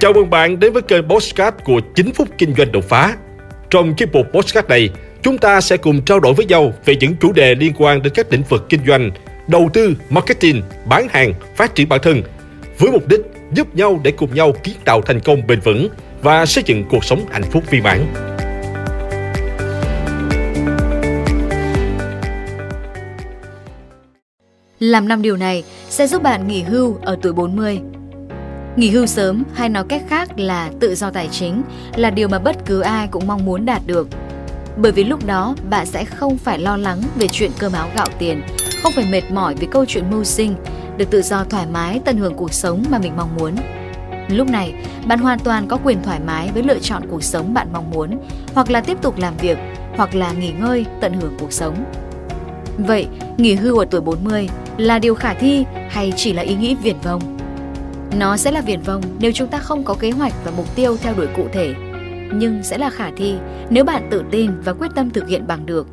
Chào mừng bạn đến với kênh Postcard của 9 phút kinh doanh đột phá. Trong chiếc mục Postcard này, chúng ta sẽ cùng trao đổi với nhau về những chủ đề liên quan đến các lĩnh vực kinh doanh, đầu tư, marketing, bán hàng, phát triển bản thân, với mục đích giúp nhau để cùng nhau kiến tạo thành công bền vững và xây dựng cuộc sống hạnh phúc viên mãn. Làm năm điều này sẽ giúp bạn nghỉ hưu ở tuổi 40. Nghỉ hưu sớm hay nói cách khác là tự do tài chính là điều mà bất cứ ai cũng mong muốn đạt được. Bởi vì lúc đó bạn sẽ không phải lo lắng về chuyện cơm áo gạo tiền, không phải mệt mỏi vì câu chuyện mưu sinh, được tự do thoải mái tận hưởng cuộc sống mà mình mong muốn. Lúc này, bạn hoàn toàn có quyền thoải mái với lựa chọn cuộc sống bạn mong muốn, hoặc là tiếp tục làm việc, hoặc là nghỉ ngơi tận hưởng cuộc sống. Vậy, nghỉ hưu ở tuổi 40 là điều khả thi hay chỉ là ý nghĩ viển vông? Nó sẽ là viển vông nếu chúng ta không có kế hoạch và mục tiêu theo đuổi cụ thể, nhưng sẽ là khả thi nếu bạn tự tin và quyết tâm thực hiện bằng được.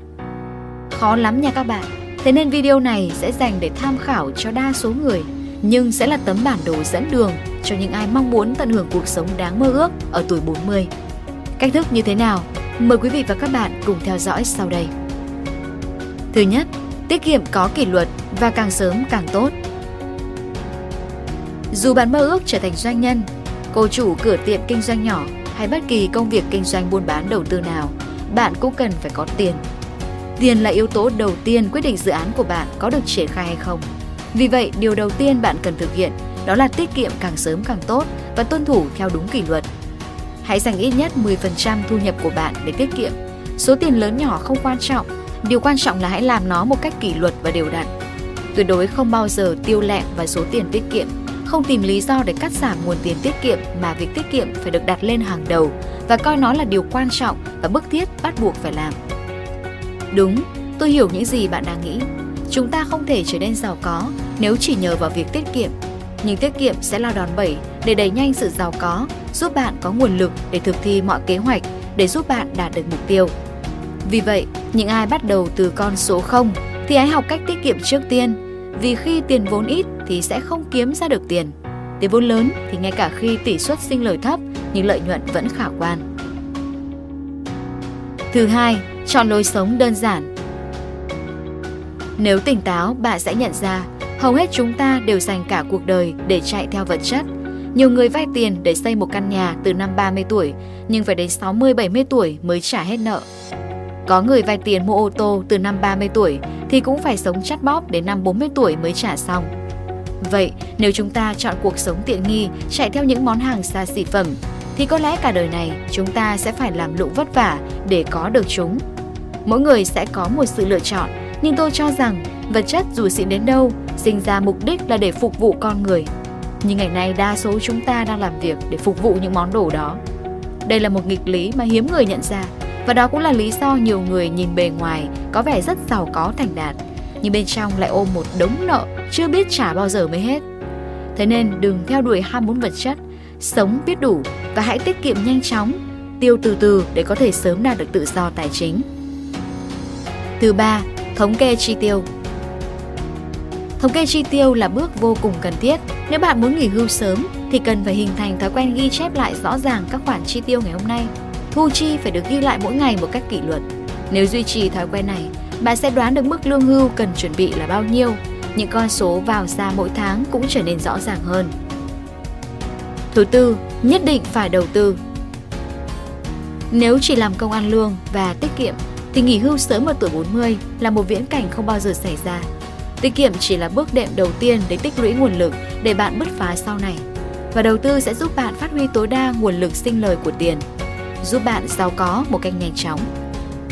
Khó lắm nha các bạn, thế nên video này sẽ dành để tham khảo cho đa số người, nhưng sẽ là tấm bản đồ dẫn đường cho những ai mong muốn tận hưởng cuộc sống đáng mơ ước ở tuổi 40. Cách thức như thế nào? Mời quý vị và các bạn cùng theo dõi sau đây. Thứ nhất, tiết kiệm có kỷ luật và càng sớm càng tốt. Dù bạn mơ ước trở thành doanh nhân, cô chủ cửa tiệm kinh doanh nhỏ hay bất kỳ công việc kinh doanh buôn bán đầu tư nào, bạn cũng cần phải có tiền. Tiền là yếu tố đầu tiên quyết định dự án của bạn có được triển khai hay không. Vì vậy, điều đầu tiên bạn cần thực hiện đó là tiết kiệm càng sớm càng tốt và tuân thủ theo đúng kỷ luật. Hãy dành ít nhất 10% thu nhập của bạn để tiết kiệm. Số tiền lớn nhỏ không quan trọng, điều quan trọng là hãy làm nó một cách kỷ luật và đều đặn. Tuyệt đối không bao giờ tiêu lẹm vào số tiền tiết kiệm, không tìm lý do để cắt giảm nguồn tiền tiết kiệm mà việc tiết kiệm phải được đặt lên hàng đầu và coi nó là điều quan trọng và bức thiết bắt buộc phải làm. Đúng, tôi hiểu những gì bạn đang nghĩ. Chúng ta không thể trở nên giàu có nếu chỉ nhờ vào việc tiết kiệm. Nhưng tiết kiệm sẽ là đòn bẩy để đẩy nhanh sự giàu có, giúp bạn có nguồn lực để thực thi mọi kế hoạch để giúp bạn đạt được mục tiêu. Vì vậy, những ai bắt đầu từ con số 0 thì hãy học cách tiết kiệm trước tiên vì khi tiền vốn ít thì sẽ không kiếm ra được tiền. Tiền vốn lớn thì ngay cả khi tỷ suất sinh lời thấp nhưng lợi nhuận vẫn khả quan. Thứ hai, chọn lối sống đơn giản. Nếu tỉnh táo, bạn sẽ nhận ra hầu hết chúng ta đều dành cả cuộc đời để chạy theo vật chất. Nhiều người vay tiền để xây một căn nhà từ năm 30 tuổi nhưng phải đến 60-70 tuổi mới trả hết nợ. Có người vay tiền mua ô tô từ năm 30 tuổi thì cũng phải sống chắt bóp đến năm 40 tuổi mới trả xong. Vậy, nếu chúng ta chọn cuộc sống tiện nghi, chạy theo những món hàng xa xỉ phẩm, thì có lẽ cả đời này chúng ta sẽ phải làm lụng vất vả để có được chúng. Mỗi người sẽ có một sự lựa chọn, nhưng tôi cho rằng vật chất dù xịn đến đâu, sinh ra mục đích là để phục vụ con người. Nhưng ngày nay đa số chúng ta đang làm việc để phục vụ những món đồ đó. Đây là một nghịch lý mà hiếm người nhận ra và đó cũng là lý do nhiều người nhìn bề ngoài có vẻ rất giàu có thành đạt, nhưng bên trong lại ôm một đống nợ chưa biết trả bao giờ mới hết. Thế nên đừng theo đuổi ham muốn vật chất, sống biết đủ và hãy tiết kiệm nhanh chóng, tiêu từ từ để có thể sớm đạt được tự do tài chính. Thứ ba, thống kê chi tiêu. Thống kê chi tiêu là bước vô cùng cần thiết. Nếu bạn muốn nghỉ hưu sớm thì cần phải hình thành thói quen ghi chép lại rõ ràng các khoản chi tiêu ngày hôm nay Thu chi phải được ghi lại mỗi ngày một cách kỷ luật. Nếu duy trì thói quen này, bạn sẽ đoán được mức lương hưu cần chuẩn bị là bao nhiêu. Những con số vào ra mỗi tháng cũng trở nên rõ ràng hơn. Thứ tư, nhất định phải đầu tư. Nếu chỉ làm công ăn lương và tiết kiệm thì nghỉ hưu sớm ở tuổi 40 là một viễn cảnh không bao giờ xảy ra. Tiết kiệm chỉ là bước đệm đầu tiên để tích lũy nguồn lực để bạn bứt phá sau này. Và đầu tư sẽ giúp bạn phát huy tối đa nguồn lực sinh lời của tiền giúp bạn giàu có một cách nhanh chóng.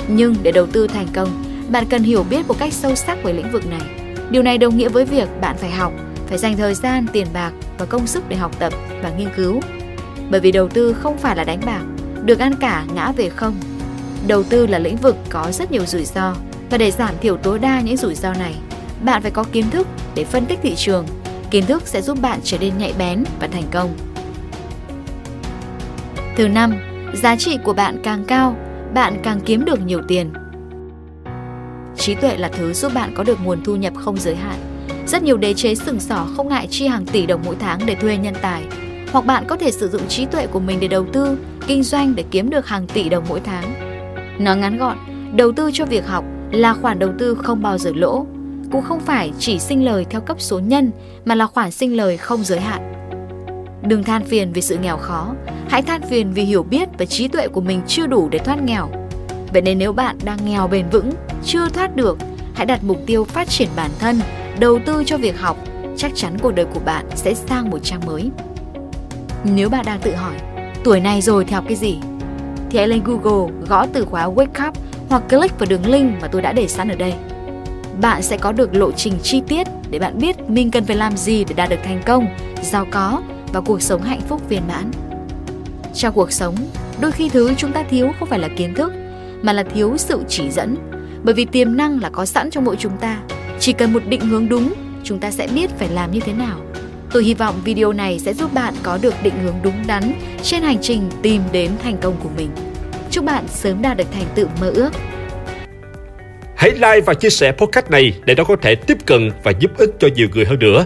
Nhưng để đầu tư thành công, bạn cần hiểu biết một cách sâu sắc về lĩnh vực này. Điều này đồng nghĩa với việc bạn phải học, phải dành thời gian, tiền bạc và công sức để học tập và nghiên cứu. Bởi vì đầu tư không phải là đánh bạc, được ăn cả ngã về không. Đầu tư là lĩnh vực có rất nhiều rủi ro và để giảm thiểu tối đa những rủi ro này, bạn phải có kiến thức để phân tích thị trường. Kiến thức sẽ giúp bạn trở nên nhạy bén và thành công. Thứ năm, Giá trị của bạn càng cao, bạn càng kiếm được nhiều tiền. Trí tuệ là thứ giúp bạn có được nguồn thu nhập không giới hạn. Rất nhiều đế chế sừng sỏ không ngại chi hàng tỷ đồng mỗi tháng để thuê nhân tài. Hoặc bạn có thể sử dụng trí tuệ của mình để đầu tư, kinh doanh để kiếm được hàng tỷ đồng mỗi tháng. Nói ngắn gọn, đầu tư cho việc học là khoản đầu tư không bao giờ lỗ, cũng không phải chỉ sinh lời theo cấp số nhân mà là khoản sinh lời không giới hạn. Đừng than phiền vì sự nghèo khó, hãy than phiền vì hiểu biết và trí tuệ của mình chưa đủ để thoát nghèo. Vậy nên nếu bạn đang nghèo bền vững, chưa thoát được, hãy đặt mục tiêu phát triển bản thân, đầu tư cho việc học, chắc chắn cuộc đời của bạn sẽ sang một trang mới. Nếu bạn đang tự hỏi, tuổi này rồi thì học cái gì? Thì hãy lên Google gõ từ khóa Wake Up hoặc click vào đường link mà tôi đã để sẵn ở đây. Bạn sẽ có được lộ trình chi tiết để bạn biết mình cần phải làm gì để đạt được thành công, giàu có và cuộc sống hạnh phúc viên mãn. Trong cuộc sống, đôi khi thứ chúng ta thiếu không phải là kiến thức, mà là thiếu sự chỉ dẫn. Bởi vì tiềm năng là có sẵn trong mỗi chúng ta, chỉ cần một định hướng đúng, chúng ta sẽ biết phải làm như thế nào. Tôi hy vọng video này sẽ giúp bạn có được định hướng đúng đắn trên hành trình tìm đến thành công của mình. Chúc bạn sớm đạt được thành tựu mơ ước. Hãy like và chia sẻ podcast này để nó có thể tiếp cận và giúp ích cho nhiều người hơn nữa.